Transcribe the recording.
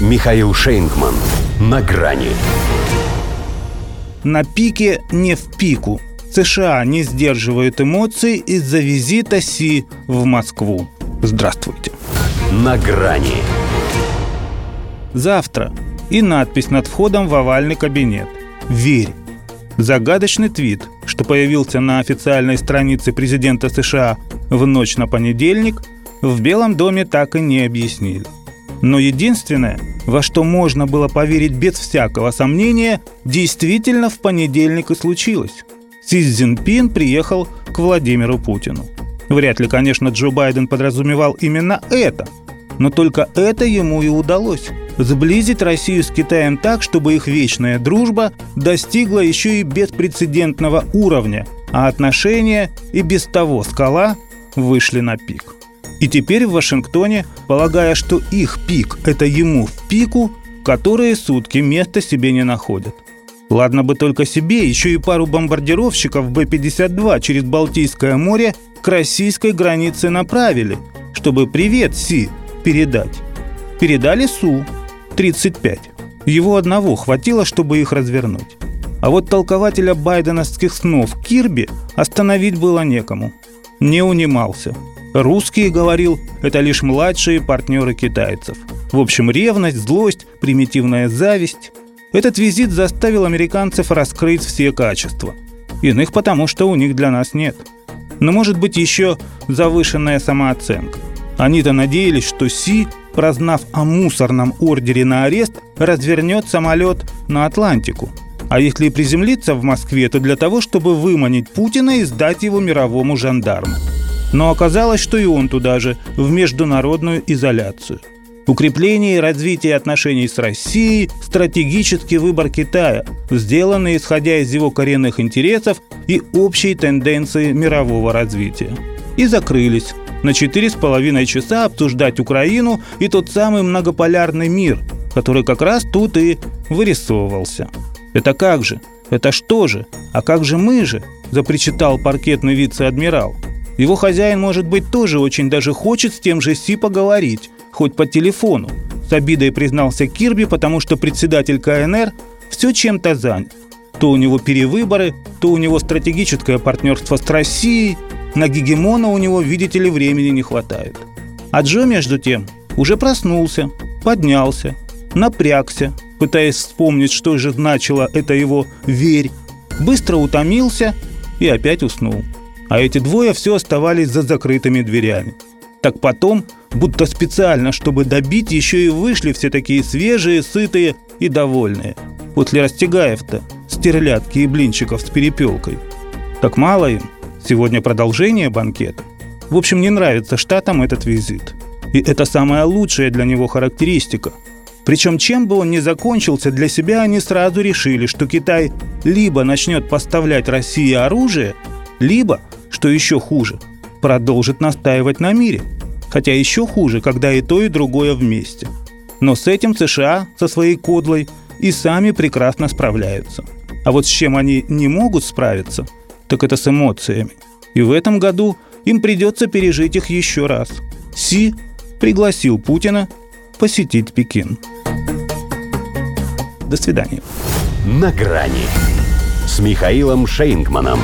Михаил Шейнгман. На грани. На пике не в пику. США не сдерживают эмоций из-за визита Си в Москву. Здравствуйте. На грани. Завтра. И надпись над входом в овальный кабинет. Верь. Загадочный твит, что появился на официальной странице президента США в ночь на понедельник, в Белом доме так и не объяснили. Но единственное, во что можно было поверить без всякого сомнения, действительно в понедельник и случилось. Си Цзиньпин приехал к Владимиру Путину. Вряд ли, конечно, Джо Байден подразумевал именно это, но только это ему и удалось – сблизить Россию с Китаем так, чтобы их вечная дружба достигла еще и беспрецедентного уровня, а отношения и без того скала вышли на пик. И теперь в Вашингтоне, полагая, что их пик – это ему в пику, которые сутки места себе не находят. Ладно бы только себе, еще и пару бомбардировщиков Б-52 через Балтийское море к российской границе направили, чтобы «Привет, Си» передать. Передали Су, 35. Его одного хватило, чтобы их развернуть. А вот толкователя байденовских снов Кирби остановить было некому. Не унимался – Русские, говорил, это лишь младшие партнеры китайцев. В общем, ревность, злость, примитивная зависть. Этот визит заставил американцев раскрыть все качества. Иных потому, что у них для нас нет. Но может быть еще завышенная самооценка. Они-то надеялись, что Си, прознав о мусорном ордере на арест, развернет самолет на Атлантику. А если приземлиться в Москве, то для того, чтобы выманить Путина и сдать его мировому жандарму. Но оказалось, что и он туда же, в международную изоляцию. Укрепление и развитие отношений с Россией – стратегический выбор Китая, сделанный исходя из его коренных интересов и общей тенденции мирового развития. И закрылись на четыре с половиной часа обсуждать Украину и тот самый многополярный мир, который как раз тут и вырисовывался. Это как же? Это что же? А как же мы же? запричитал паркетный вице-адмирал – его хозяин, может быть, тоже очень даже хочет с тем же Си поговорить, хоть по телефону. С обидой признался Кирби, потому что председатель КНР все чем-то занят. То у него перевыборы, то у него стратегическое партнерство с Россией. На гегемона у него, видите ли, времени не хватает. А Джо, между тем, уже проснулся, поднялся, напрягся, пытаясь вспомнить, что же значило это его «верь», быстро утомился и опять уснул а эти двое все оставались за закрытыми дверями. Так потом, будто специально, чтобы добить, еще и вышли все такие свежие, сытые и довольные. После Растегаев-то стерлядки и блинчиков с перепелкой. Так мало им. Сегодня продолжение банкета. В общем, не нравится штатам этот визит. И это самая лучшая для него характеристика. Причем чем бы он ни закончился, для себя они сразу решили, что Китай либо начнет поставлять России оружие, либо что еще хуже, продолжит настаивать на мире. Хотя еще хуже, когда и то, и другое вместе. Но с этим США, со своей кодлой, и сами прекрасно справляются. А вот с чем они не могут справиться, так это с эмоциями. И в этом году им придется пережить их еще раз. Си пригласил Путина посетить Пекин. До свидания. На грани с Михаилом Шейнгманом.